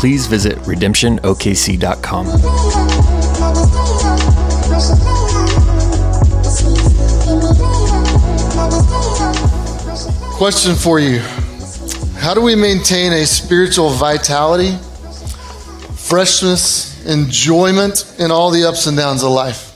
please visit redemptionokc.com. Question for you How do we maintain a spiritual vitality, freshness, enjoyment in all the ups and downs of life?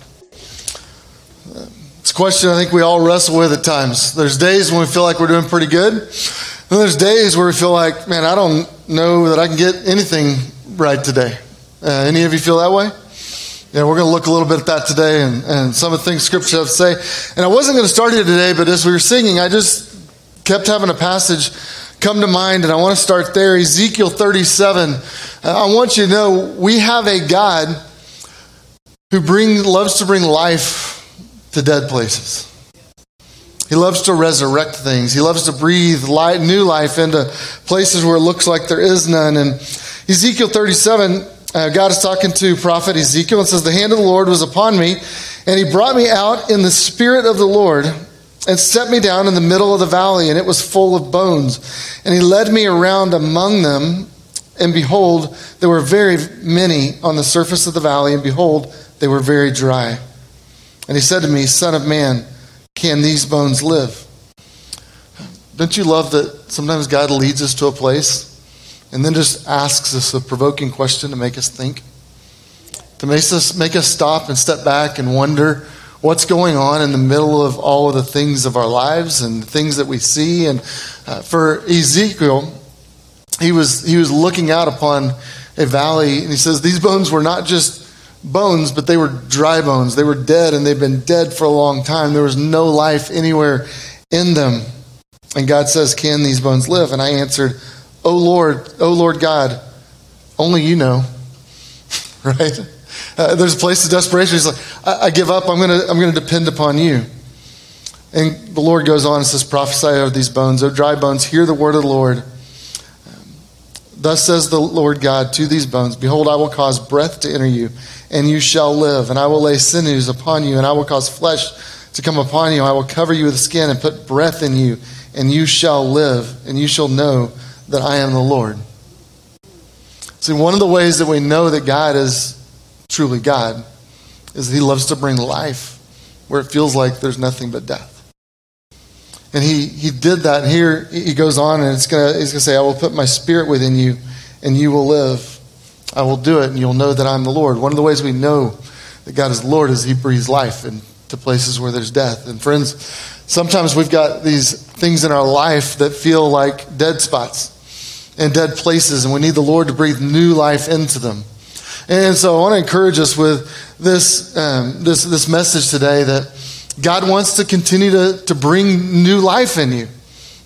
It's a question I think we all wrestle with at times. There's days when we feel like we're doing pretty good, and there's days where we feel like, man, I don't know that I can get anything right today. Uh, any of you feel that way? Yeah, we're going to look a little bit at that today and, and some of the things Scripture have to say. And I wasn't going to start here today, but as we were singing, I just kept having a passage come to mind, and I want to start there. Ezekiel 37. Uh, I want you to know we have a God who bring, loves to bring life to dead places. He loves to resurrect things. He loves to breathe light, new life into places where it looks like there is none. And Ezekiel 37, uh, God is talking to prophet Ezekiel and says, The hand of the Lord was upon me, and he brought me out in the spirit of the Lord and set me down in the middle of the valley, and it was full of bones. And he led me around among them, and behold, there were very many on the surface of the valley, and behold, they were very dry. And he said to me, Son of man, can these bones live? Don't you love that sometimes God leads us to a place and then just asks us a provoking question to make us think? To make us, make us stop and step back and wonder what's going on in the middle of all of the things of our lives and the things that we see. And uh, for Ezekiel, he was, he was looking out upon a valley, and he says, These bones were not just bones, but they were dry bones. They were dead, and they've been dead for a long time. There was no life anywhere in them. And God says, Can these bones live? And I answered, Oh Lord, oh Lord God, only you know. right? Uh, there's a place of desperation. He's like, I, I give up. I'm going to I'm going to depend upon you. And the Lord goes on and says, Prophesy over these bones. O dry bones, hear the word of the Lord. Thus says the Lord God to these bones Behold, I will cause breath to enter you, and you shall live. And I will lay sinews upon you, and I will cause flesh to come upon you. I will cover you with skin and put breath in you, and you shall live, and you shall know that I am the Lord. See, one of the ways that we know that God is truly God is that He loves to bring life where it feels like there's nothing but death. And he, he did that. Here he goes on and it's gonna, he's going to say, I will put my spirit within you and you will live. I will do it and you'll know that I'm the Lord. One of the ways we know that God is Lord is he breathes life into places where there's death. And friends, sometimes we've got these things in our life that feel like dead spots and dead places, and we need the Lord to breathe new life into them. And so I want to encourage us with this, um, this, this message today that God wants to continue to, to bring new life in you.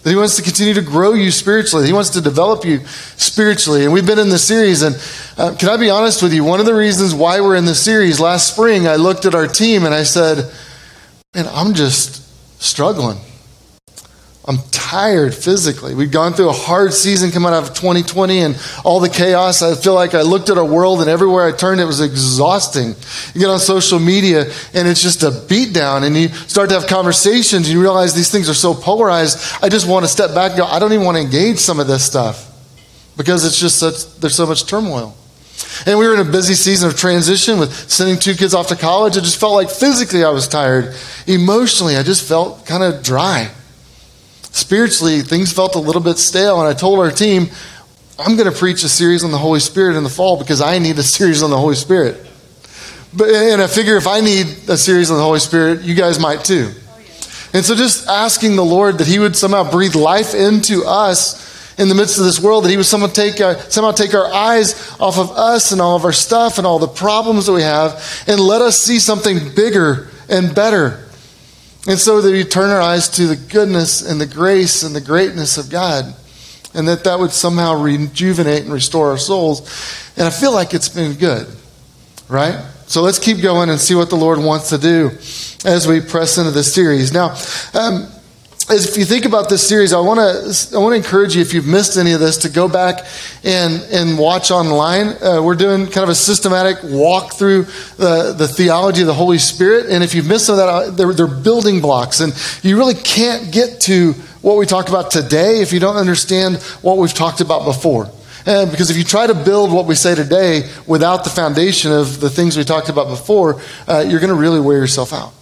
That He wants to continue to grow you spiritually. He wants to develop you spiritually. And we've been in this series. And uh, can I be honest with you? One of the reasons why we're in this series, last spring, I looked at our team and I said, Man, I'm just struggling. I'm tired physically. We've gone through a hard season coming out of 2020 and all the chaos. I feel like I looked at our world and everywhere I turned, it was exhausting. You get on social media and it's just a beatdown, and you start to have conversations and you realize these things are so polarized. I just want to step back and go, I don't even want to engage some of this stuff because it's just such, there's so much turmoil. And we were in a busy season of transition with sending two kids off to college. It just felt like physically I was tired. Emotionally, I just felt kind of dry. Spiritually, things felt a little bit stale, and I told our team, I'm going to preach a series on the Holy Spirit in the fall because I need a series on the Holy Spirit. But, and I figure if I need a series on the Holy Spirit, you guys might too. And so just asking the Lord that He would somehow breathe life into us in the midst of this world, that He would somehow take, uh, somehow take our eyes off of us and all of our stuff and all the problems that we have and let us see something bigger and better and so that we turn our eyes to the goodness and the grace and the greatness of God. and that that would somehow rejuvenate and restore our souls. And I feel like it's been good, right? So let's keep going and see what the Lord wants to do as we press into this series. Now, um, if you think about this series, I want to I want to encourage you if you've missed any of this to go back and and watch online. Uh, we're doing kind of a systematic walk through the, the theology of the Holy Spirit, and if you've missed some of that, uh, they're, they're building blocks, and you really can't get to what we talked about today if you don't understand what we've talked about before. Uh, because if you try to build what we say today without the foundation of the things we talked about before, uh, you're going to really wear yourself out.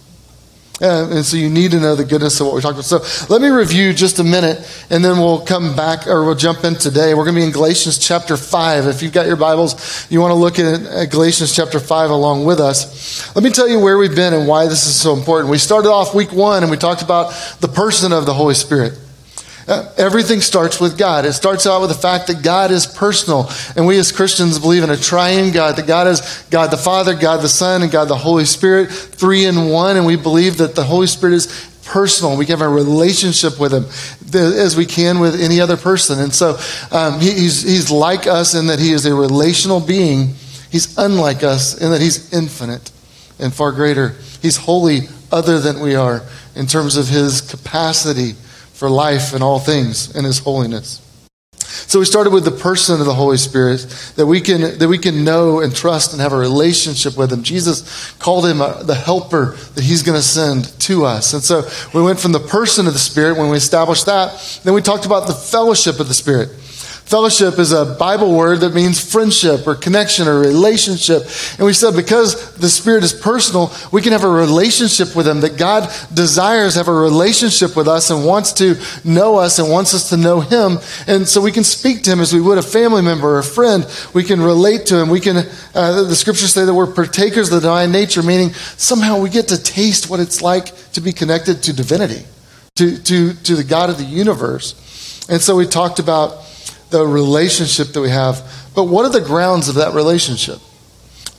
Uh, and so you need to know the goodness of what we talked about. So let me review just a minute, and then we'll come back, or we'll jump in today. We're going to be in Galatians chapter 5. If you've got your Bibles, you want to look at Galatians chapter 5 along with us. Let me tell you where we've been and why this is so important. We started off week one, and we talked about the person of the Holy Spirit. Uh, everything starts with God. It starts out with the fact that God is personal. And we as Christians believe in a triune God, that God is God the Father, God the Son, and God the Holy Spirit, three in one. And we believe that the Holy Spirit is personal. We can have a relationship with Him as we can with any other person. And so um, he, he's, he's like us in that He is a relational being. He's unlike us in that He's infinite and far greater. He's holy other than we are in terms of His capacity for life and all things in his holiness. So we started with the person of the Holy Spirit that we can that we can know and trust and have a relationship with him. Jesus called him a, uh, the helper that he's going to send to us. And so we went from the person of the Spirit when we established that, then we talked about the fellowship of the Spirit. Fellowship is a Bible word that means friendship or connection or relationship. And we said because the Spirit is personal, we can have a relationship with Him, that God desires have a relationship with us and wants to know us and wants us to know Him. And so we can speak to Him as we would a family member or a friend. We can relate to Him. We can, uh, the scriptures say that we're partakers of the divine nature, meaning somehow we get to taste what it's like to be connected to divinity, to, to, to the God of the universe. And so we talked about the relationship that we have. But what are the grounds of that relationship?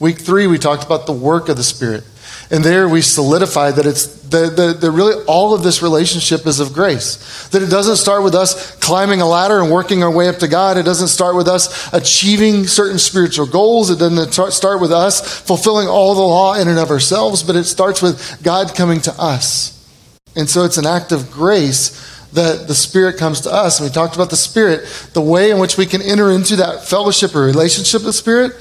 Week three, we talked about the work of the Spirit. And there we solidified that it's the, the, the, really all of this relationship is of grace. That it doesn't start with us climbing a ladder and working our way up to God. It doesn't start with us achieving certain spiritual goals. It doesn't start with us fulfilling all the law in and of ourselves, but it starts with God coming to us. And so it's an act of grace that the Spirit comes to us. And we talked about the Spirit. The way in which we can enter into that fellowship or relationship with the Spirit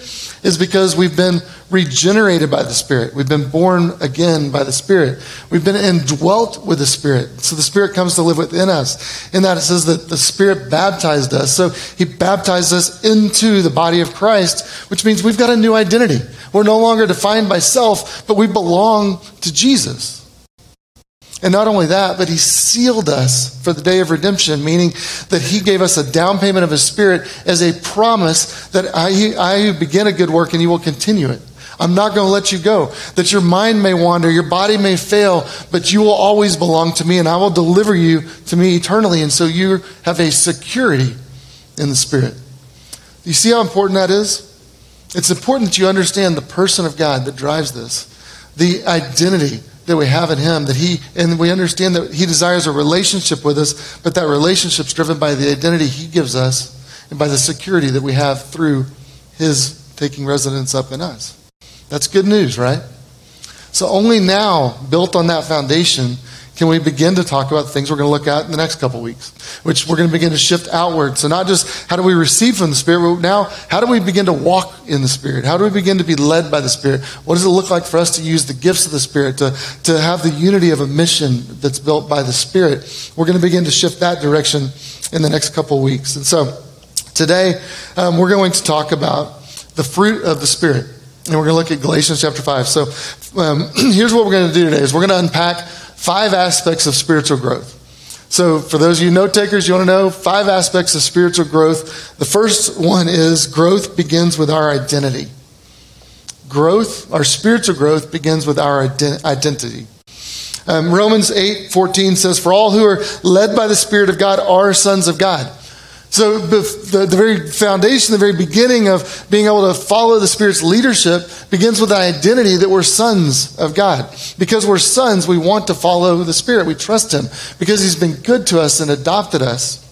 is because we've been regenerated by the Spirit. We've been born again by the Spirit. We've been indwelt with the Spirit. So the Spirit comes to live within us. In that it says that the Spirit baptized us. So He baptized us into the body of Christ, which means we've got a new identity. We're no longer defined by self, but we belong to Jesus. And not only that, but he sealed us for the day of redemption, meaning that he gave us a down payment of his spirit as a promise that I, I begin a good work and you will continue it. I'm not going to let you go. That your mind may wander, your body may fail, but you will always belong to me and I will deliver you to me eternally. And so you have a security in the spirit. You see how important that is? It's important that you understand the person of God that drives this, the identity that we have in Him, that He, and we understand that He desires a relationship with us, but that relationship is driven by the identity He gives us and by the security that we have through His taking residence up in us. That's good news, right? So, only now, built on that foundation, can we begin to talk about the things we're going to look at in the next couple weeks, which we're going to begin to shift outward. So, not just how do we receive from the Spirit, but now how do we begin to walk in the Spirit? How do we begin to be led by the Spirit? What does it look like for us to use the gifts of the Spirit, to, to have the unity of a mission that's built by the Spirit? We're going to begin to shift that direction in the next couple weeks. And so, today, um, we're going to talk about the fruit of the Spirit. And we're going to look at Galatians chapter 5. So, um, here's what we're going to do today is we're going to unpack five aspects of spiritual growth. So, for those of you note takers, you want to know five aspects of spiritual growth. The first one is growth begins with our identity. Growth, our spiritual growth, begins with our identity. Um, Romans 8 14 says, For all who are led by the Spirit of God are sons of God. So, the, the, very foundation, the very beginning of being able to follow the Spirit's leadership begins with the identity that we're sons of God. Because we're sons, we want to follow the Spirit. We trust Him because He's been good to us and adopted us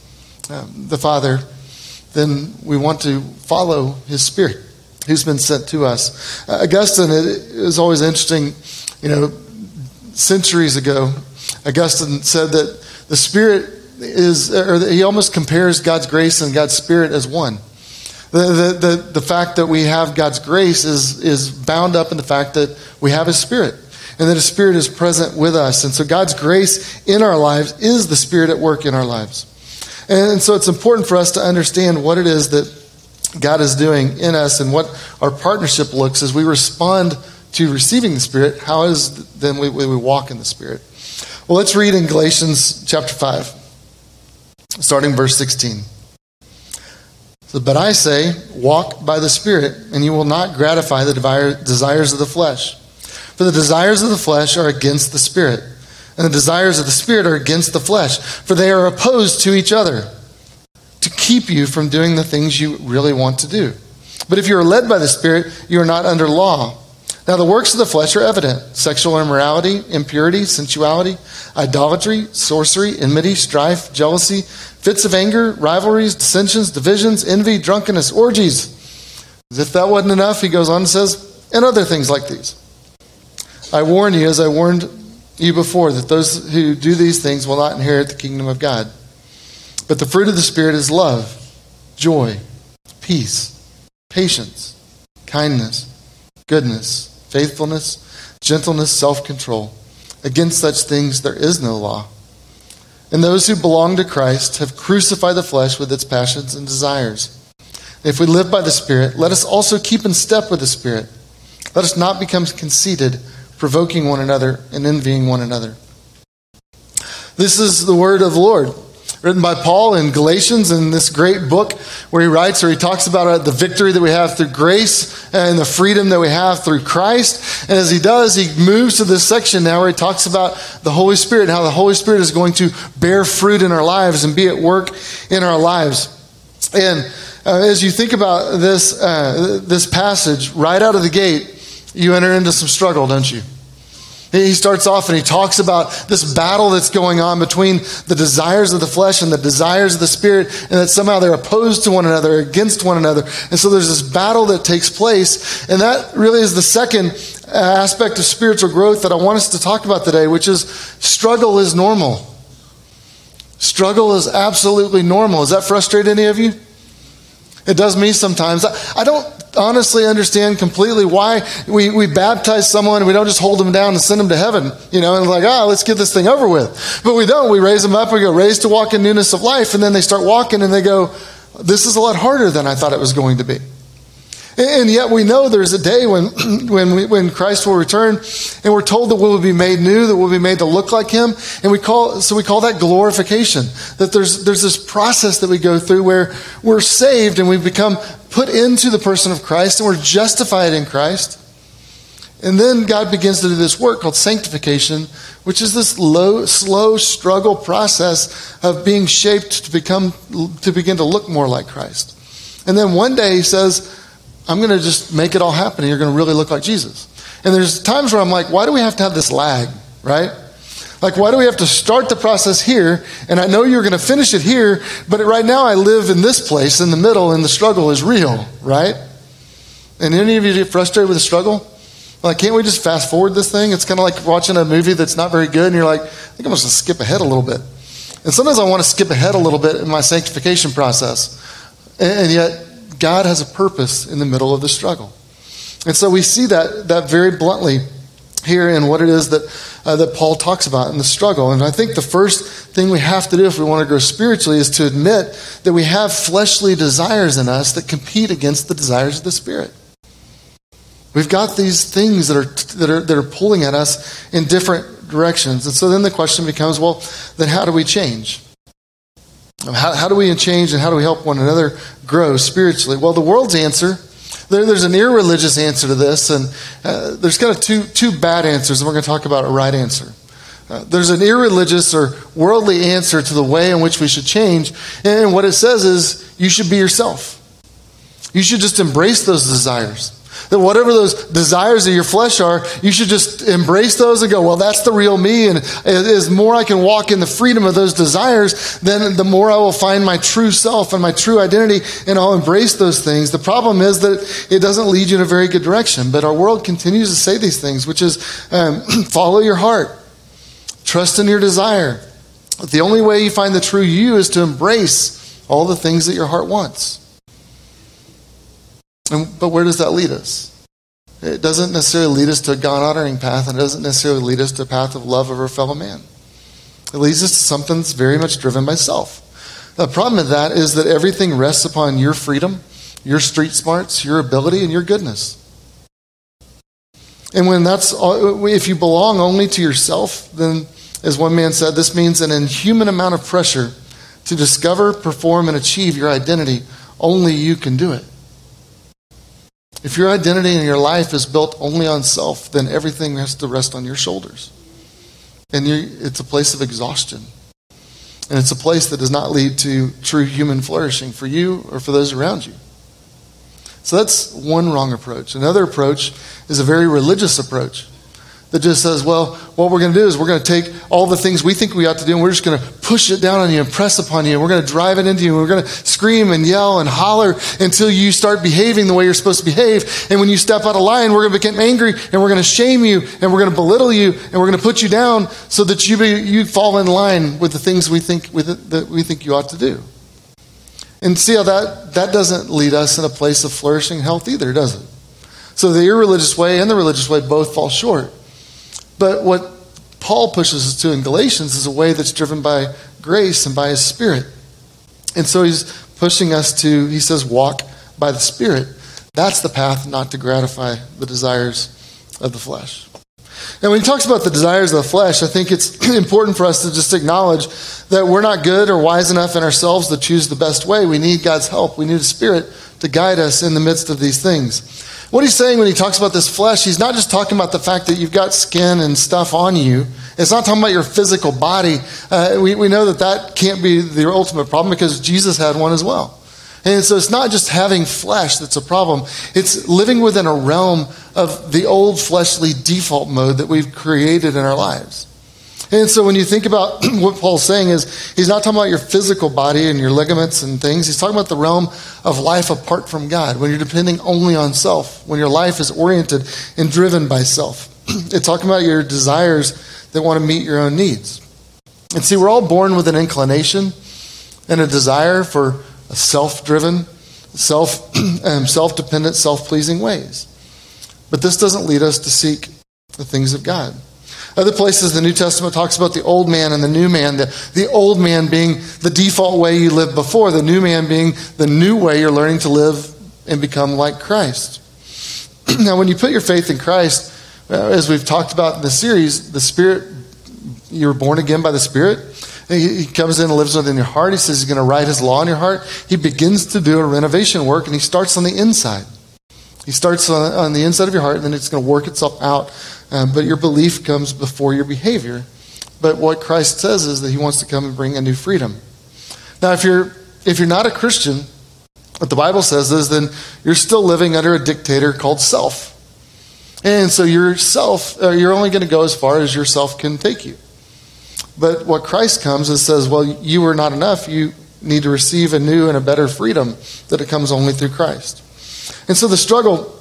um, the Father, then we want to follow His Spirit, who's been sent to us. Uh, Augustine, it is always interesting, you know, centuries ago, Augustine said that the Spirit is, or he almost compares God's grace and God's Spirit as one. The, the, the, the fact that we have God's grace is, is bound up in the fact that we have His Spirit and that His Spirit is present with us. And so God's grace in our lives is the Spirit at work in our lives. And so it's important for us to understand what it is that God is doing in us and what our partnership looks as we respond to receiving the Spirit. How is then we, we walk in the Spirit? Well, let's read in Galatians chapter 5, starting verse 16. So, but I say, walk by the Spirit, and you will not gratify the desires of the flesh. For the desires of the flesh are against the Spirit, and the desires of the Spirit are against the flesh, for they are opposed to each other to keep you from doing the things you really want to do. But if you are led by the Spirit, you are not under law. Now, the works of the flesh are evident sexual immorality, impurity, sensuality, idolatry, sorcery, enmity, strife, jealousy, fits of anger, rivalries, dissensions, divisions, envy, drunkenness, orgies. As if that wasn't enough, he goes on and says, and other things like these. I warn you, as I warned you before, that those who do these things will not inherit the kingdom of God. But the fruit of the Spirit is love, joy, peace, patience, kindness, goodness faithfulness, gentleness, self control. Against such things there is no law. And those who belong to Christ have crucified the flesh with its passions and desires. If we live by the Spirit, let us also keep in step with the Spirit. Let us not become conceited, provoking one another and envying one another. This is the word of the Lord written by Paul in Galatians in this great book where he writes or he talks about uh, the victory that we have through grace and the freedom that we have through Christ. And as he does, he moves to this section now where he talks about the Holy Spirit and how the Holy Spirit is going to bear fruit in our lives and be at work in our lives. And uh, as you think about this, uh, this passage, right out of the gate, you enter into some struggle, don't you? He starts off and he talks about this battle that's going on between the desires of the flesh and the desires of the spirit, and that somehow they're opposed to one another, against one another. And so there's this battle that takes place. And that really is the second aspect of spiritual growth that I want us to talk about today, which is struggle is normal. Struggle is absolutely normal. Does that frustrate any of you? It does me sometimes. I don't honestly understand completely why we, we baptize someone we don't just hold them down and send them to heaven, you know, and like, ah, oh, let's get this thing over with. But we don't. We raise them up, we go, raised to walk in newness of life, and then they start walking and they go, this is a lot harder than I thought it was going to be. And yet we know there's a day when, when, we, when Christ will return and we're told that we'll be made new, that we'll be made to look like Him. And we call, so we call that glorification. That there's, there's this process that we go through where we're saved and we become put into the person of Christ and we're justified in Christ. And then God begins to do this work called sanctification, which is this low, slow struggle process of being shaped to become, to begin to look more like Christ. And then one day He says, I'm going to just make it all happen and you're going to really look like Jesus. And there's times where I'm like, why do we have to have this lag, right? Like, why do we have to start the process here? And I know you're going to finish it here, but right now I live in this place in the middle and the struggle is real, right? And any of you get frustrated with the struggle? Like, can't we just fast forward this thing? It's kind of like watching a movie that's not very good and you're like, I think I'm just going to skip ahead a little bit. And sometimes I want to skip ahead a little bit in my sanctification process. And yet, God has a purpose in the middle of the struggle. And so we see that, that very bluntly here in what it is that, uh, that Paul talks about in the struggle. And I think the first thing we have to do if we want to grow spiritually is to admit that we have fleshly desires in us that compete against the desires of the Spirit. We've got these things that are, that are, that are pulling at us in different directions. And so then the question becomes well, then how do we change? How, how do we change and how do we help one another grow spiritually? Well, the world's answer, there, there's an irreligious answer to this, and uh, there's kind of two, two bad answers, and we're going to talk about a right answer. Uh, there's an irreligious or worldly answer to the way in which we should change, and what it says is you should be yourself. You should just embrace those desires. That whatever those desires of your flesh are, you should just embrace those and go, well, that's the real me. And as more I can walk in the freedom of those desires, then the more I will find my true self and my true identity, and I'll embrace those things. The problem is that it doesn't lead you in a very good direction. But our world continues to say these things, which is um, follow your heart, trust in your desire. The only way you find the true you is to embrace all the things that your heart wants. And, but where does that lead us? It doesn't necessarily lead us to a God honoring path, and it doesn't necessarily lead us to a path of love of our fellow man. It leads us to something that's very much driven by self. The problem with that is that everything rests upon your freedom, your street smarts, your ability, and your goodness. And when that's all, if you belong only to yourself, then, as one man said, this means an inhuman amount of pressure to discover, perform, and achieve your identity. Only you can do it. If your identity and your life is built only on self, then everything has to rest on your shoulders. And it's a place of exhaustion. And it's a place that does not lead to true human flourishing for you or for those around you. So that's one wrong approach. Another approach is a very religious approach that just says, well, what we're going to do is we're going to take all the things we think we ought to do and we're just going to push it down on you and press upon you and we're going to drive it into you and we're going to scream and yell and holler until you start behaving the way you're supposed to behave. And when you step out of line, we're going to become angry and we're going to shame you and we're going to belittle you and we're going to put you down so that you, be, you fall in line with the things we think, with it, that we think you ought to do. And see how that, that doesn't lead us in a place of flourishing health either, does it? So the irreligious way and the religious way both fall short. But what Paul pushes us to in Galatians is a way that's driven by grace and by his spirit. And so he's pushing us to, he says, walk by the spirit. That's the path not to gratify the desires of the flesh. And when he talks about the desires of the flesh, I think it's important for us to just acknowledge that we're not good or wise enough in ourselves to choose the best way. We need God's help. We need a spirit to guide us in the midst of these things. What he's saying when he talks about this flesh, he's not just talking about the fact that you've got skin and stuff on you. It's not talking about your physical body. Uh, we, we know that that can't be the ultimate problem because Jesus had one as well. And so it's not just having flesh that's a problem, it's living within a realm of the old fleshly default mode that we've created in our lives. And so when you think about what Paul's saying is he's not talking about your physical body and your ligaments and things. He's talking about the realm of life apart from God, when you're depending only on self, when your life is oriented and driven by self. it's talking about your desires that want to meet your own needs. And see, we're all born with an inclination and a desire for self-driven, self um, self-dependent, self-pleasing ways. But this doesn't lead us to seek the things of God. Other places, the New Testament talks about the old man and the new man, the, the old man being the default way you lived before, the new man being the new way you're learning to live and become like Christ. now, when you put your faith in Christ, uh, as we've talked about in the series, the Spirit, you were born again by the Spirit. He, comes in and lives within your heart. He says he's going to write his law in your heart. He begins to do a renovation work, and he starts on the inside. He starts on the inside of your heart, and then it's going to work itself out um, but your belief comes before your behavior. But what Christ says is that he wants to come and bring a new freedom. Now, if you're, if you're not a Christian, what the Bible says is then you're still living under a dictator called self. And so your self, uh, you're only going to go as far as yourself can take you. But what Christ comes and says, well, you are not enough. You need to receive a new and a better freedom that it comes only through Christ. And so the struggle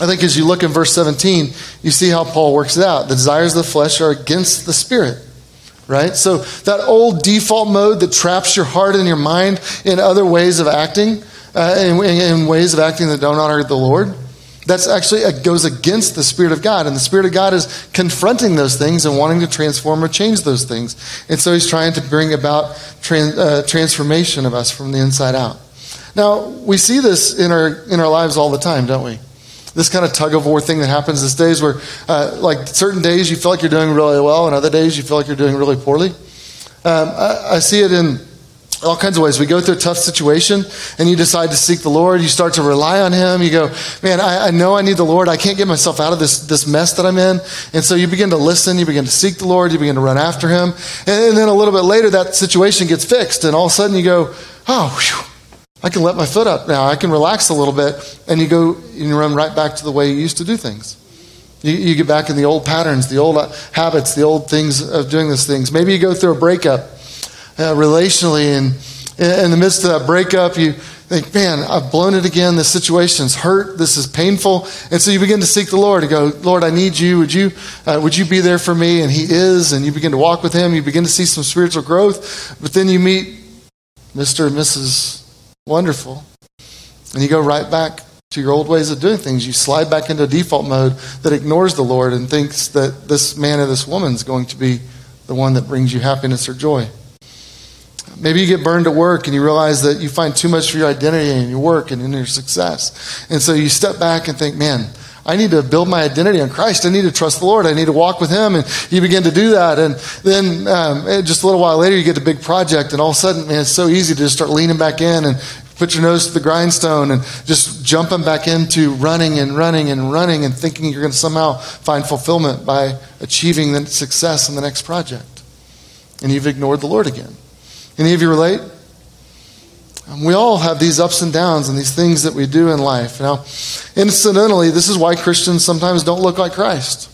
I think as you look in verse 17, you see how Paul works it out. The desires of the flesh are against the spirit, right? So that old default mode that traps your heart and your mind in other ways of acting, uh, in, in, ways of acting that don't honor the Lord, that's actually it goes against the Spirit of God. And the Spirit of God is confronting those things and wanting to transform or change those things. And so he's trying to bring about trans, uh, transformation of us from the inside out. Now, we see this in our, in our lives all the time, don't we? This kind of tug of war thing that happens these days where, uh, like, certain days you feel like you're doing really well, and other days you feel like you're doing really poorly. Um, I, I see it in all kinds of ways. We go through a tough situation and you decide to seek the Lord. You start to rely on Him. You go, man, I, I, know I need the Lord. I can't get myself out of this, this mess that I'm in. And so you begin to listen. You begin to seek the Lord. You begin to run after Him. And, and then a little bit later, that situation gets fixed. And all of a sudden you go, oh, whew, I can let my foot up now. I can relax a little bit. And you go and you run right back to the way you used to do things. You, you get back in the old patterns, the old habits, the old things of doing those things. Maybe you go through a breakup uh, relationally, and in the midst of that breakup, you think, man, I've blown it again. This situation's hurt. This is painful. And so you begin to seek the Lord to go, Lord, I need you. Would you, uh, would you be there for me? And He is. And you begin to walk with Him. You begin to see some spiritual growth. But then you meet Mr. and Mrs. Wonderful. And you go right back to your old ways of doing things. You slide back into default mode that ignores the Lord and thinks that this man or this woman is going to be the one that brings you happiness or joy. Maybe you get burned at work and you realize that you find too much for your identity in your work and in your success. And so you step back and think, man, I need to build my identity on Christ. I need to trust the Lord. I need to walk with Him. And you begin to do that. And then um, just a little while later, you get a big project, and all of a sudden, man, it's so easy to just start leaning back in and put your nose to the grindstone and just jumping back into running and running and running and thinking you're going to somehow find fulfillment by achieving the success in the next project. And you've ignored the Lord again. Any of you relate? We all have these ups and downs and these things that we do in life. Now, incidentally, this is why Christians sometimes don't look like Christ.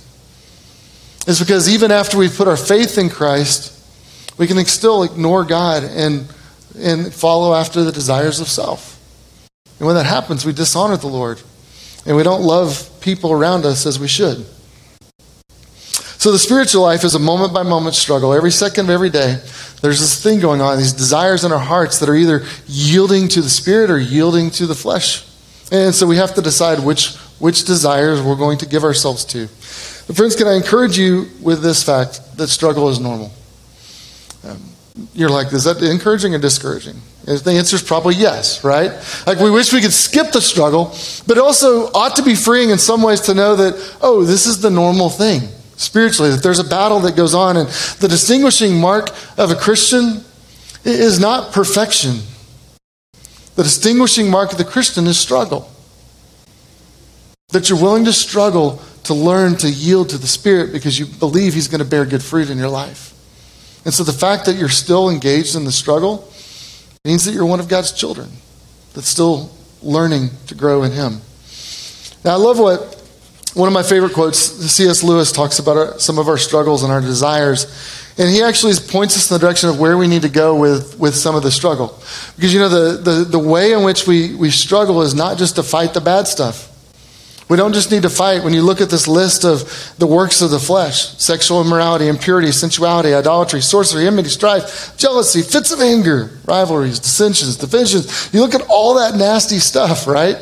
It's because even after we put our faith in Christ, we can still ignore God and, and follow after the desires of self. And when that happens, we dishonor the Lord. And we don't love people around us as we should. So the spiritual life is a moment by moment struggle. Every second of every day, there's this thing going on, these desires in our hearts that are either yielding to the spirit or yielding to the flesh. And so we have to decide which, which desires we're going to give ourselves to. But friends, can I encourage you with this fact that struggle is normal? Um, you're like, is that encouraging or discouraging? The answer is probably yes, right? Like we wish we could skip the struggle, but also ought to be freeing in some ways to know that, oh, this is the normal thing spiritually, that there's a battle that goes on. And the distinguishing mark of a Christian is not perfection. The distinguishing mark of the Christian is struggle. That you're willing to struggle to learn to yield to the Spirit because you believe He's going to bear good fruit in your life. And so the fact that you're still engaged in the struggle means that you're one of God's children that's still learning to grow in Him. Now, I love what one of my favorite quotes, C.S. Lewis talks about our, some of our struggles and our desires. And he actually points us in the direction of where we need to go with, with some of the struggle. Because, you know, the, the, the way in which we, we struggle is not just to fight the bad stuff. We don't just need to fight. When you look at this list of the works of the flesh sexual immorality, impurity, sensuality, idolatry, sorcery, enmity, strife, jealousy, fits of anger, rivalries, dissensions, divisions. You look at all that nasty stuff, right?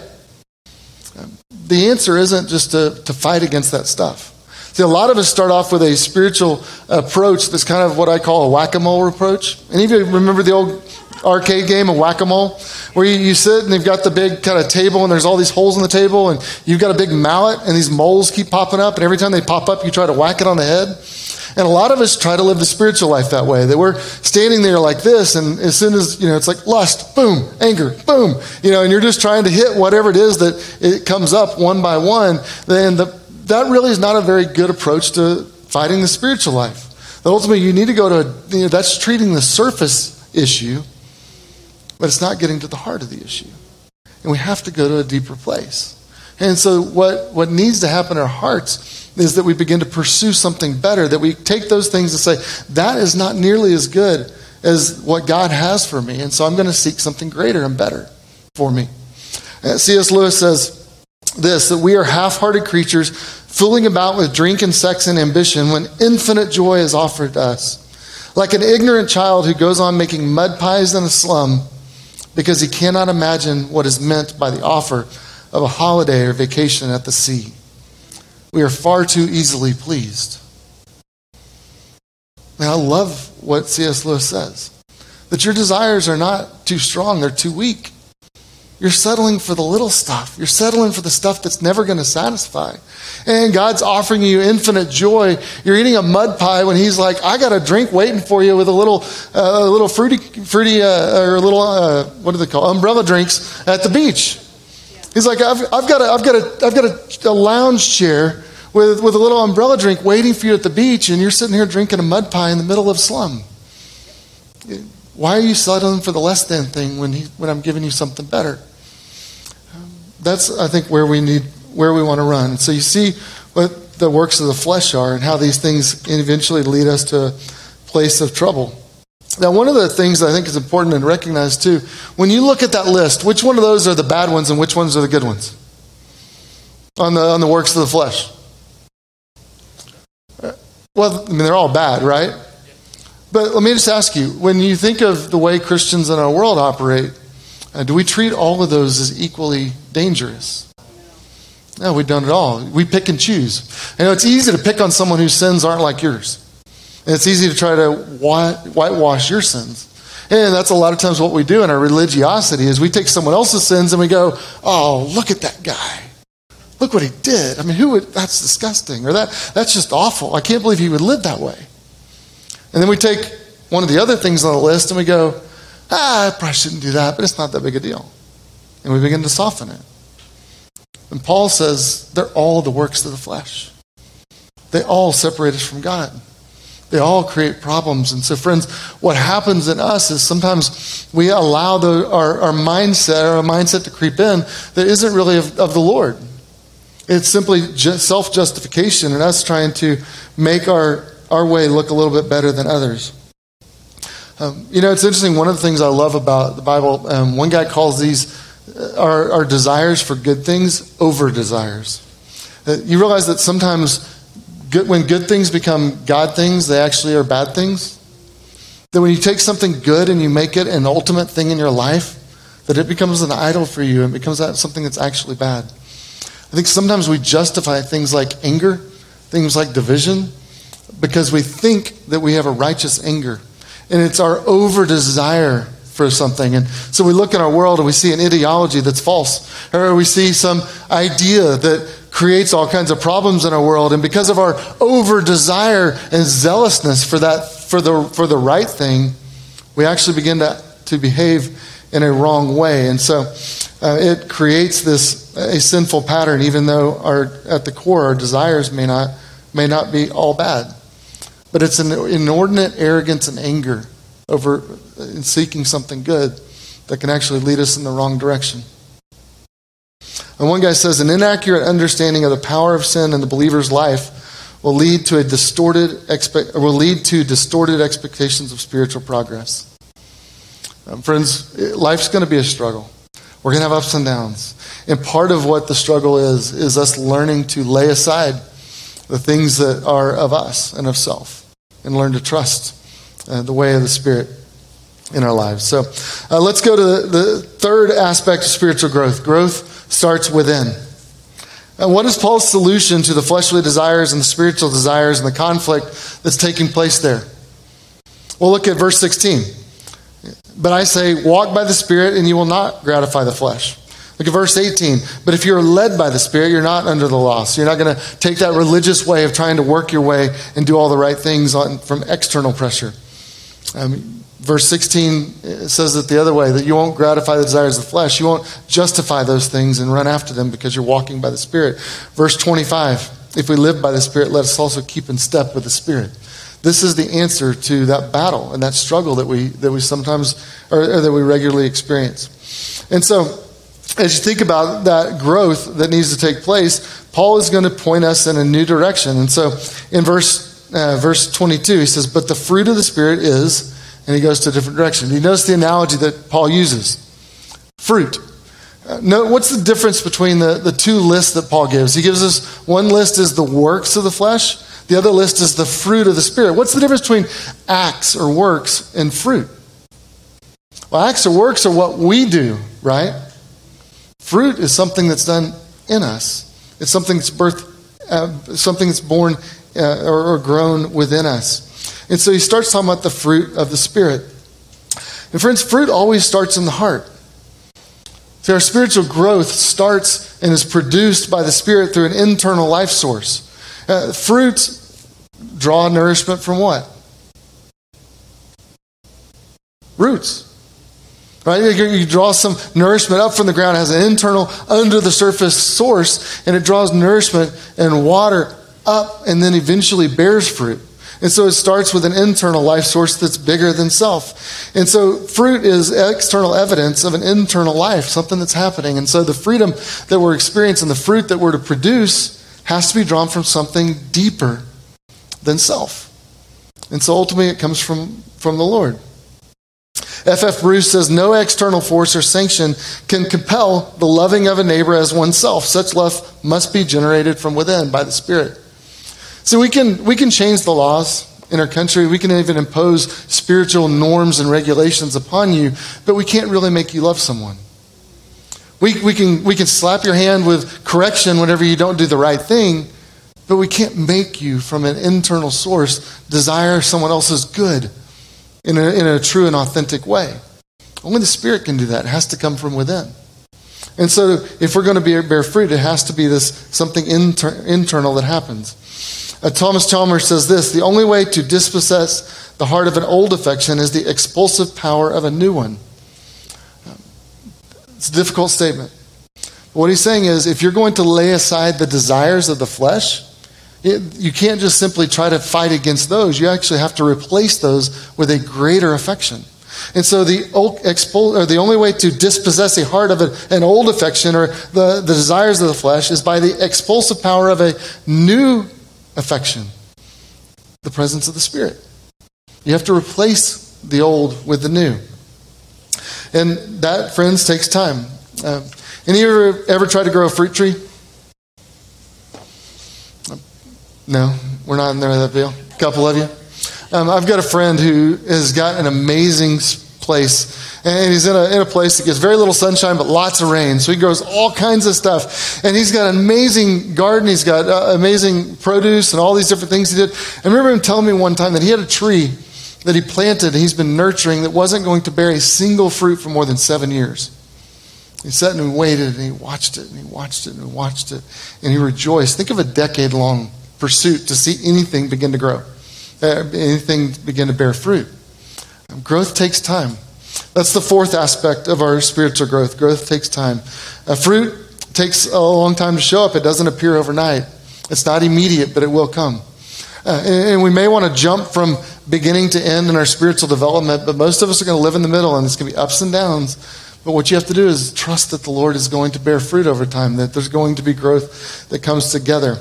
The answer isn't just to, to fight against that stuff. See, a lot of us start off with a spiritual approach that's kind of what I call a whack a mole approach. Any of you remember the old arcade game of whack a mole? Where you, you sit and they've got the big kind of table and there's all these holes in the table and you've got a big mallet and these moles keep popping up and every time they pop up you try to whack it on the head. And a lot of us try to live the spiritual life that way. That we're standing there like this, and as soon as, you know, it's like lust, boom, anger, boom, you know, and you're just trying to hit whatever it is that it comes up one by one, then the, that really is not a very good approach to fighting the spiritual life. That ultimately, you need to go to, you know, that's treating the surface issue, but it's not getting to the heart of the issue. And we have to go to a deeper place. And so, what, what needs to happen in our hearts is that we begin to pursue something better, that we take those things and say, that is not nearly as good as what God has for me. And so I'm going to seek something greater and better for me. Uh, and C.S. Lewis says this that we are half hearted creatures fooling about with drink and sex and ambition when infinite joy is offered to us. Like an ignorant child who goes on making mud pies in a slum because he cannot imagine what is meant by the offer of a holiday or vacation at the sea. We are far too easily pleased. And I love what C.S. Lewis says that your desires are not too strong, they're too weak. You're settling for the little stuff. You're settling for the stuff that's never going to satisfy. And God's offering you infinite joy. You're eating a mud pie when He's like, "I got a drink waiting for you with a little, uh, a little fruity, fruity, uh, or a little, uh, what do they call umbrella drinks at the beach." He's like, I've, I've got, a, I've got, a, I've got a, a lounge chair with, with a little umbrella drink waiting for you at the beach, and you're sitting here drinking a mud pie in the middle of slum. Why are you settling for the less than thing when, he, when I'm giving you something better? That's, I think, where we need, where we want to run. So you see what the works of the flesh are and how these things eventually lead us to a place of trouble. Now, one of the things I think is important and recognize too, when you look at that list, which one of those are the bad ones and which ones are the good ones? On the, on the works of the flesh. Well, I mean, they're all bad, right? But let me just ask you when you think of the way Christians in our world operate, uh, do we treat all of those as equally dangerous? No, we don't at all. We pick and choose. You know, it's easy to pick on someone whose sins aren't like yours. And it's easy to try to whitewash your sins. And that's a lot of times what we do in our religiosity is we take someone else's sins and we go, "Oh, look at that guy. Look what he did. I mean, who would that's disgusting or that that's just awful. I can't believe he would live that way." And then we take one of the other things on the list and we go, "Ah, I probably shouldn't do that, but it's not that big a deal." And we begin to soften it. And Paul says they're all the works of the flesh. They all separate us from God. They all create problems. And so, friends, what happens in us is sometimes we allow the, our, our mindset, our mindset to creep in that isn't really of, of the Lord. It's simply self justification and us trying to make our, our way look a little bit better than others. Um, you know, it's interesting. One of the things I love about the Bible, um, one guy calls these uh, our, our desires for good things over desires. Uh, you realize that sometimes good, when good things become God things, they actually are bad things. That when you take something good and you make it an ultimate thing in your life, that it becomes an idol for you and becomes something that's actually bad. I think sometimes we justify things like anger, things like division, because we think that we have a righteous anger. And it's our over desire for something. And so we look in our world and we see an ideology that's false, or we see some idea that creates all kinds of problems in our world. And because of our over desire and zealousness for that, for the, for the right thing, we actually begin to, to behave in a wrong way. And so uh, it creates this a sinful pattern, even though our, at the core our desires may not, may not be all bad. But it's an inordinate arrogance and anger over in seeking something good that can actually lead us in the wrong direction. And one guy says an inaccurate understanding of the power of sin in the believer's life will lead to a distorted expe- will lead to distorted expectations of spiritual progress. Um, friends, life's going to be a struggle. We're going to have ups and downs. And part of what the struggle is is us learning to lay aside the things that are of us and of self and learn to trust uh, the way of the Spirit in our lives. So uh, let's go to the, the third aspect of spiritual growth growth starts within. And what is Paul's solution to the fleshly desires and the spiritual desires and the conflict that's taking place there? Well, look at verse 16. But I say, walk by the Spirit, and you will not gratify the flesh. Look at verse 18. But if you're led by the Spirit, you're not under the law. So you're not going to take that religious way of trying to work your way and do all the right things on, from external pressure. Um, Verse 16 says it the other way that you won't gratify the desires of the flesh. You won't justify those things and run after them because you're walking by the Spirit. Verse 25 If we live by the Spirit, let us also keep in step with the Spirit. This is the answer to that battle and that struggle that we, that we sometimes, or, or that we regularly experience. And so, as you think about that growth that needs to take place, Paul is going to point us in a new direction. And so, in verse, uh, verse 22, he says, But the fruit of the Spirit is and he goes to a different direction. You notice the analogy that Paul uses fruit. Uh, no, what's the difference between the, the two lists that Paul gives? He gives us one list is the works of the flesh, the other list is the fruit of the Spirit. What's the difference between acts or works and fruit? Well, acts or works are what we do, right? Fruit is something that's done in us. It's something that's birth, uh, something that's born uh, or, or grown within us. And so he starts talking about the fruit of the Spirit. And friends, fruit always starts in the heart. So our spiritual growth starts and is produced by the Spirit through an internal life source. Uh, fruits draw nourishment from what? Roots. Right? You draw some nourishment up from the ground, it has an internal, under the surface source, and it draws nourishment and water up and then eventually bears fruit. And so it starts with an internal life source that's bigger than self. And so fruit is external evidence of an internal life, something that's happening. And so the freedom that we're experiencing, the fruit that we're to produce, has to be drawn from something deeper than self. And so ultimately it comes from, from the Lord. F.F. F. Bruce says no external force or sanction can compel the loving of a neighbor as oneself. Such love must be generated from within by the Spirit. So we can, we can change the laws in our country. We can even impose spiritual norms and regulations upon you, but we can't really make you love someone. We, we, can, we can slap your hand with correction whenever you don't do the right thing, but we can't make you from an internal source desire someone else's good in a, in a true and authentic way. Only the Spirit can do that. It has to come from within. And so, if we're going to be, bear fruit, it has to be this something inter, internal that happens. Uh, Thomas Chalmers says this The only way to dispossess the heart of an old affection is the expulsive power of a new one. It's a difficult statement. What he's saying is if you're going to lay aside the desires of the flesh, it, you can't just simply try to fight against those. You actually have to replace those with a greater affection. And so the, the only way to dispossess a heart of an old affection or the, the desires of the flesh is by the expulsive power of a new affection, the presence of the Spirit. You have to replace the old with the new. And that, friends, takes time. Uh, any of you ever, ever tried to grow a fruit tree? No, we're not in there that deal. A couple of you. Um, I've got a friend who has got an amazing place, and he's in a, in a place that gets very little sunshine but lots of rain. So he grows all kinds of stuff, and he's got an amazing garden. He's got uh, amazing produce and all these different things he did. I remember him telling me one time that he had a tree that he planted and he's been nurturing that wasn't going to bear a single fruit for more than seven years. He sat and he waited and he watched it and he watched it and he watched it and he rejoiced. Think of a decade long pursuit to see anything begin to grow, uh, anything begin to bear fruit. Growth takes time. That's the fourth aspect of our spiritual growth. Growth takes time. Uh, fruit takes a long time to show up, it doesn't appear overnight. It's not immediate, but it will come. Uh, and, and we may want to jump from beginning to end in our spiritual development, but most of us are going to live in the middle, and it's going to be ups and downs. But what you have to do is trust that the Lord is going to bear fruit over time, that there's going to be growth that comes together.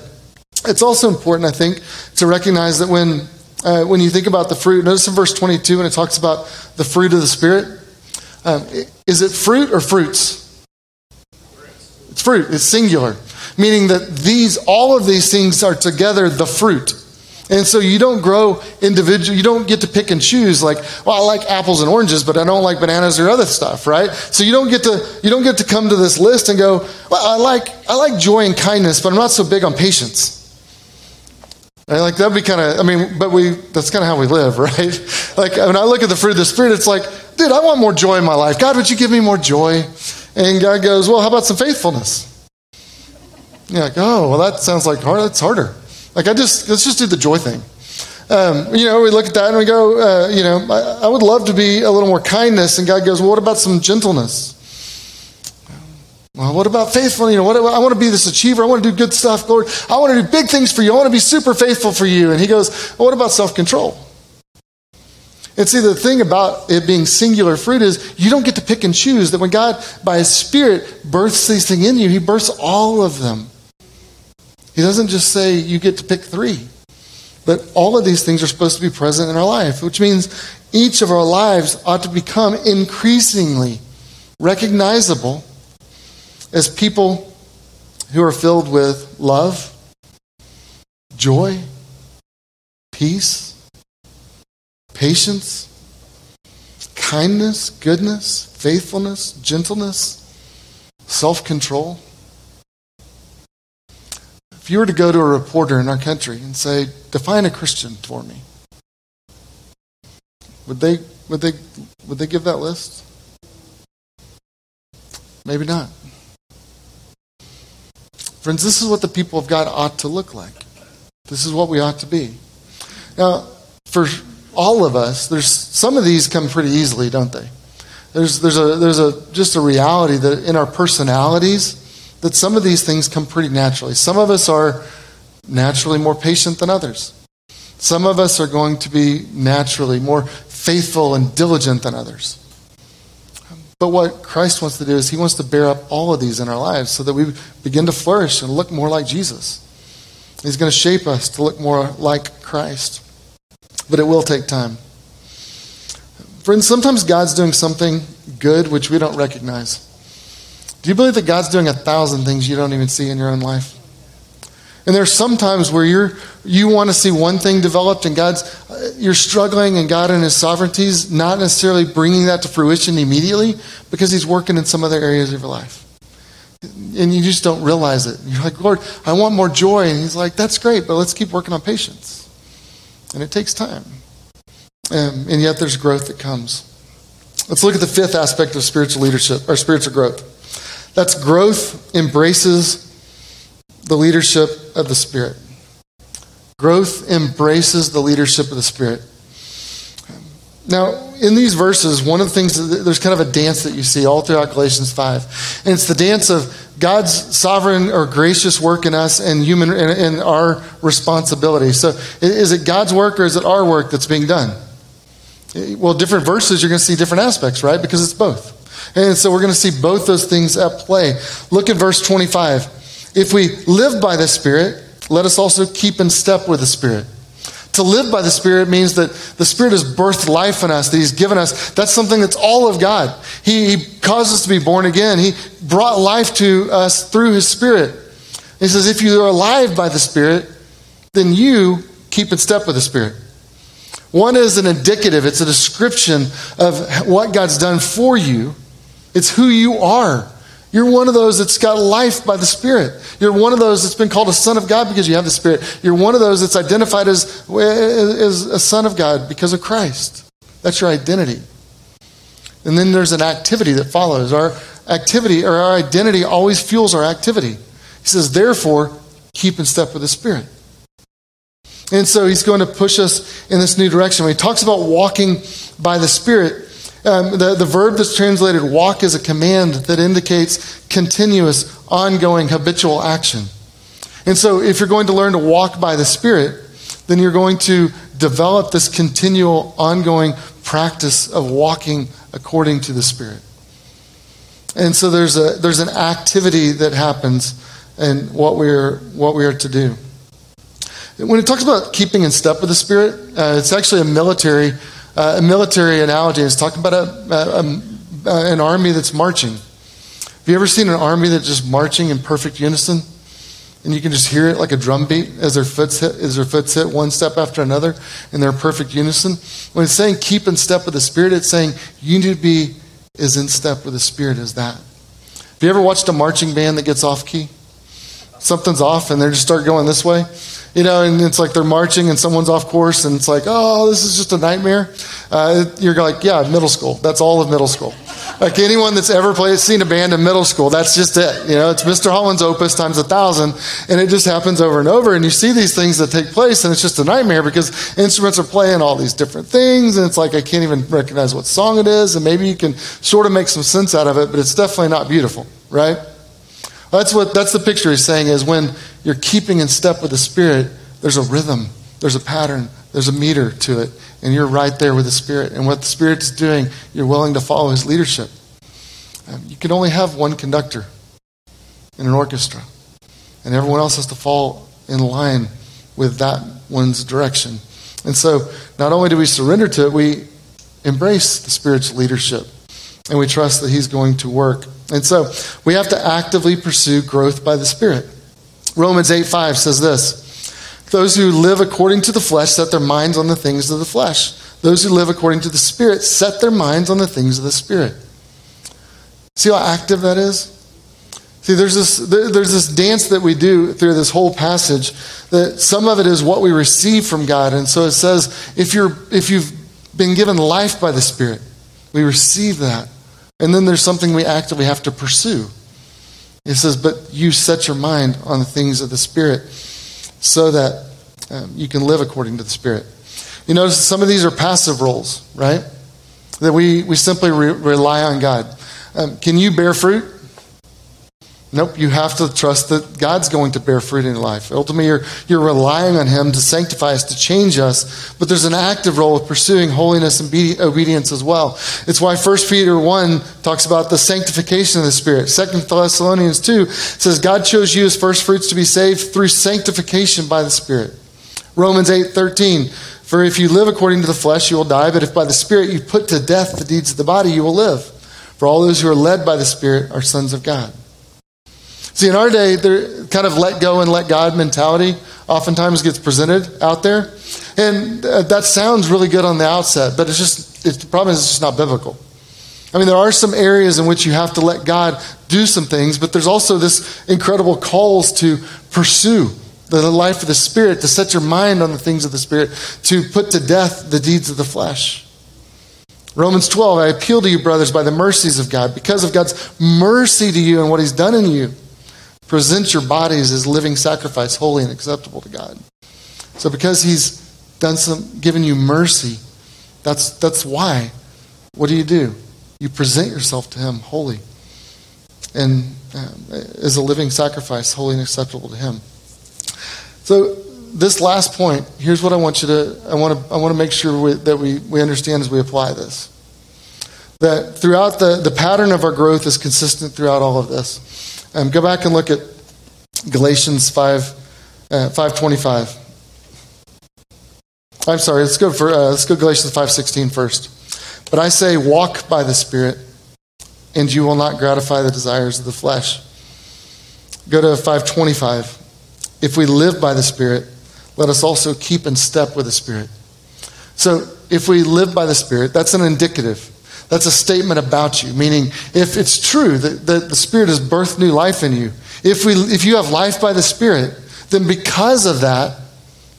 It's also important, I think, to recognize that when, uh, when you think about the fruit, notice in verse 22 when it talks about the fruit of the Spirit, um, is it fruit or fruits? It's fruit, it's singular, meaning that these, all of these things are together the fruit. And so you don't grow individual, you don't get to pick and choose like, well, I like apples and oranges, but I don't like bananas or other stuff, right? So you don't get to you don't get to come to this list and go, well, I like I like joy and kindness, but I'm not so big on patience. And like that'd be kind of, I mean, but we, that's kind of how we live, right? Like when I look at the fruit of the Spirit, it's like, dude, I want more joy in my life. God, would you give me more joy? And God goes, well, how about some faithfulness? You're like, oh, well, that sounds like hard. That's harder. Like I just, let's just do the joy thing. Um, you know, we look at that and we go, uh, you know, I, I, would love to be a little more kindness. And God goes, well, what about some gentleness? Well, what about faithful? You know, what, I want to be this achiever. I want to do good stuff, Lord. I want to do big things for you. I want to be super faithful for you. And he goes, well, what about self control? And see, the thing about it being singular fruit is you don't get to pick and choose. That when God, by His Spirit, births these things in you, He births all of them. He doesn't just say you get to pick three. But all of these things are supposed to be present in our life, which means each of our lives ought to become increasingly recognizable as people who are filled with love, joy, peace, patience, kindness, goodness, faithfulness, gentleness, self control. If you were to go to a reporter in our country and say, define a Christian for me, would they, would they, would they give that list? Maybe not. Friends, this is what the people of God ought to look like. This is what we ought to be. Now, for all of us, there's some of these come pretty easily, don't they? There's, there's, a, there's a, just a reality that in our personalities, that some of these things come pretty naturally. Some of us are naturally more patient than others. Some of us are going to be naturally more faithful and diligent than others. But what Christ wants to do is he wants to bear up all of these in our lives so that we begin to flourish and look more like Jesus. He's going to shape us to look more like Christ. But it will take time. Friends, sometimes God's doing something good which we don't recognize. Do you believe that God's doing a thousand things you don't even see in your own life? And there's some times where you're you want to see one thing developed, and God's you're struggling, and God in His sovereignty is not necessarily bringing that to fruition immediately because He's working in some other areas of your life, and you just don't realize it. You're like, Lord, I want more joy, and He's like, That's great, but let's keep working on patience, and it takes time, um, and yet there's growth that comes. Let's look at the fifth aspect of spiritual leadership or spiritual growth. That's growth embraces the leadership of the Spirit. Growth embraces the leadership of the Spirit. Now, in these verses, one of the things, there's kind of a dance that you see all throughout Galatians 5. And it's the dance of God's sovereign or gracious work in us and human and, and our responsibility. So, is it God's work or is it our work that's being done? Well, different verses, you're going to see different aspects, right? Because it's both. And so we're going to see both those things at play. Look at verse 25. If we live by the Spirit, let us also keep in step with the Spirit. To live by the Spirit means that the Spirit has birthed life in us, that He's given us. That's something that's all of God. He, he caused us to be born again. He brought life to us through His Spirit. He says, if you are alive by the Spirit, then you keep in step with the Spirit. One is an indicative, it's a description of what God's done for you, it's who you are. You're one of those that's got life by the Spirit. You're one of those that's been called a son of God because you have the Spirit. You're one of those that's identified as, as a son of God because of Christ. That's your identity. And then there's an activity that follows. Our activity or our identity always fuels our activity. He says, therefore, keep in step with the Spirit. And so he's going to push us in this new direction. When he talks about walking by the Spirit, um, the, the verb that's translated walk is a command that indicates continuous, ongoing, habitual action. And so, if you're going to learn to walk by the Spirit, then you're going to develop this continual, ongoing practice of walking according to the Spirit. And so, there's, a, there's an activity that happens in what we're, what we are to do. When it talks about keeping in step with the Spirit, uh, it's actually a military uh, a military analogy is talking about a, a, a, an army that's marching. Have you ever seen an army that's just marching in perfect unison? And you can just hear it like a drum beat as their foot hit, as their foot hit one step after another, in they're perfect unison. When it's saying keep in step with the Spirit, it's saying you need to be as in step with the Spirit as that. Have you ever watched a marching band that gets off key? Something's off, and they just start going this way you know, and it's like they're marching and someone's off course and it's like, oh, this is just a nightmare. Uh, you're like, yeah, middle school. That's all of middle school. Like anyone that's ever played, seen a band in middle school, that's just it. You know, it's Mr. Holland's opus times a thousand, and it just happens over and over. And you see these things that take place, and it's just a nightmare because instruments are playing all these different things, and it's like I can't even recognize what song it is, and maybe you can sort of make some sense out of it, but it's definitely not beautiful, right? That's what that's the picture he's saying is when you're keeping in step with the Spirit, there's a rhythm, there's a pattern, there's a meter to it, and you're right there with the Spirit. And what the Spirit is doing, you're willing to follow His leadership. Um, you can only have one conductor in an orchestra, and everyone else has to fall in line with that one's direction. And so, not only do we surrender to it, we embrace the Spirit's leadership, and we trust that He's going to work. And so, we have to actively pursue growth by the Spirit. Romans 8 5 says this Those who live according to the flesh set their minds on the things of the flesh. Those who live according to the Spirit set their minds on the things of the Spirit. See how active that is? See, there's this, there's this dance that we do through this whole passage that some of it is what we receive from God. And so it says, if, you're, if you've been given life by the Spirit, we receive that. And then there's something we actively have to pursue. It says, but you set your mind on the things of the Spirit so that um, you can live according to the Spirit. You notice some of these are passive roles, right? That we, we simply re- rely on God. Um, can you bear fruit? Nope, you have to trust that God's going to bear fruit in your life. Ultimately, you're, you're relying on Him to sanctify us, to change us, but there's an active role of pursuing holiness and be, obedience as well. It's why 1 Peter 1 talks about the sanctification of the Spirit. 2 Thessalonians 2 says God chose you as first fruits to be saved through sanctification by the Spirit. Romans 8 13, for if you live according to the flesh, you will die, but if by the Spirit you put to death the deeds of the body, you will live. For all those who are led by the Spirit are sons of God. See, in our day, the kind of let go and let God mentality oftentimes gets presented out there. And that sounds really good on the outset, but it's just, it's, the problem is it's just not biblical. I mean, there are some areas in which you have to let God do some things, but there's also this incredible calls to pursue the life of the Spirit, to set your mind on the things of the Spirit, to put to death the deeds of the flesh. Romans 12, I appeal to you, brothers, by the mercies of God, because of God's mercy to you and what He's done in you Present your bodies as living sacrifice, holy and acceptable to God. So because he's done some given you mercy, that's that's why. What do you do? You present yourself to him holy and uh, as a living sacrifice, holy and acceptable to him. So this last point, here's what I want you to I want to I want to make sure we, that we, we understand as we apply this. That throughout the, the pattern of our growth is consistent throughout all of this. Um, go back and look at Galatians 5, uh, 525. I'm sorry, let's go for uh, let's go Galatians 5:16 first. But I say walk by the spirit and you will not gratify the desires of the flesh. Go to 525. If we live by the spirit, let us also keep in step with the spirit. So, if we live by the spirit, that's an indicative. That's a statement about you, meaning if it's true that, that the Spirit has birthed new life in you, if, we, if you have life by the Spirit, then because of that,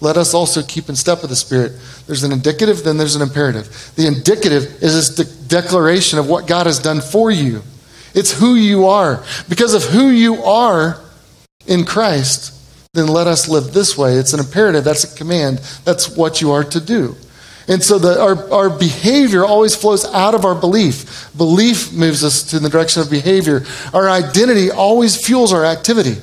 let us also keep in step with the Spirit. There's an indicative, then there's an imperative. The indicative is this de- declaration of what God has done for you. It's who you are. Because of who you are in Christ, then let us live this way. It's an imperative, that's a command, that's what you are to do. And so the, our, our behavior always flows out of our belief. Belief moves us to the direction of behavior. Our identity always fuels our activity.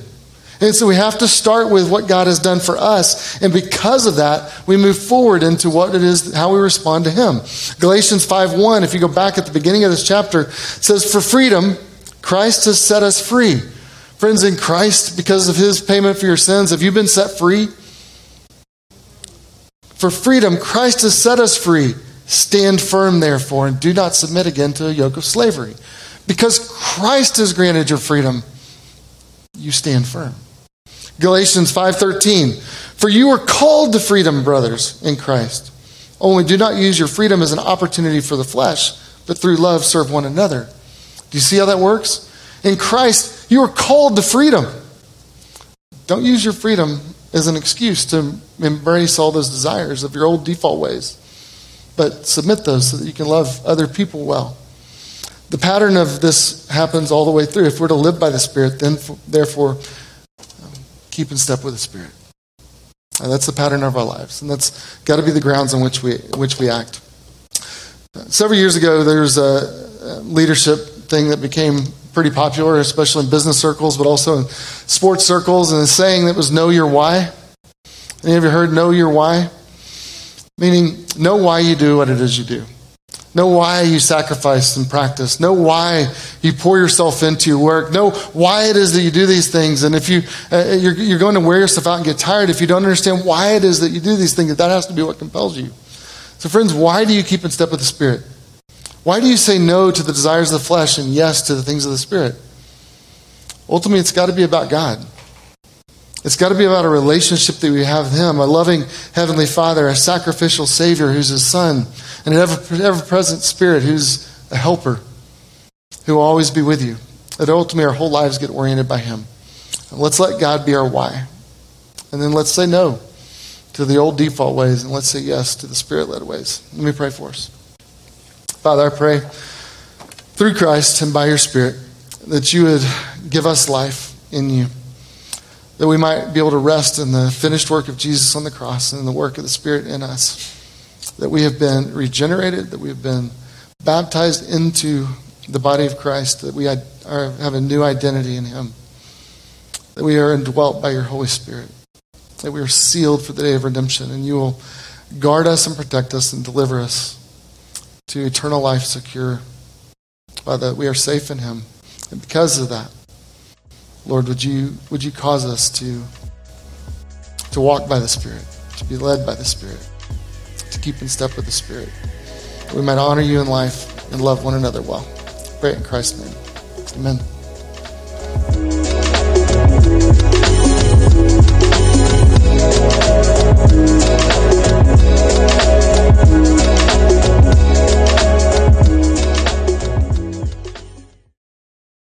And so we have to start with what God has done for us. And because of that, we move forward into what it is, how we respond to Him. Galatians 5.1, if you go back at the beginning of this chapter, says, For freedom, Christ has set us free. Friends, in Christ, because of His payment for your sins, have you been set free? For freedom, Christ has set us free. Stand firm, therefore, and do not submit again to a yoke of slavery. Because Christ has granted your freedom, you stand firm. Galatians 5:13 For you are called to freedom, brothers, in Christ. Only do not use your freedom as an opportunity for the flesh, but through love serve one another. Do you see how that works? In Christ, you are called to freedom. Don't use your freedom as an excuse to embrace all those desires of your old default ways. But submit those so that you can love other people well. The pattern of this happens all the way through. If we're to live by the Spirit, then therefore um, keep in step with the Spirit. And that's the pattern of our lives, and that's got to be the grounds on which we which we act. several years ago, there was a leadership thing that became pretty popular, especially in business circles, but also in sports circles, and a saying that was know your why. Any of you heard know your why? Meaning, know why you do what it is you do. Know why you sacrifice and practice. Know why you pour yourself into your work. Know why it is that you do these things. And if you, uh, you're, you're going to wear yourself out and get tired, if you don't understand why it is that you do these things, that has to be what compels you. So, friends, why do you keep in step with the Spirit? Why do you say no to the desires of the flesh and yes to the things of the Spirit? Ultimately, it's got to be about God. It's got to be about a relationship that we have with Him, a loving Heavenly Father, a sacrificial Savior who's His Son, and an ever present Spirit who's a helper who will always be with you. That ultimately our whole lives get oriented by Him. Let's let God be our why. And then let's say no to the old default ways and let's say yes to the Spirit led ways. Let me pray for us. Father, I pray through Christ and by your Spirit that you would give us life in you, that we might be able to rest in the finished work of Jesus on the cross and in the work of the Spirit in us, that we have been regenerated, that we have been baptized into the body of Christ, that we are, have a new identity in Him. that we are indwelt by your Holy Spirit, that we are sealed for the day of redemption, and you will guard us and protect us and deliver us to eternal life secure, by that we are safe in Him. And because of that, Lord, would you, would you cause us to, to walk by the Spirit, to be led by the Spirit, to keep in step with the Spirit. We might honor you in life and love one another well. Pray in Christ's name. Amen.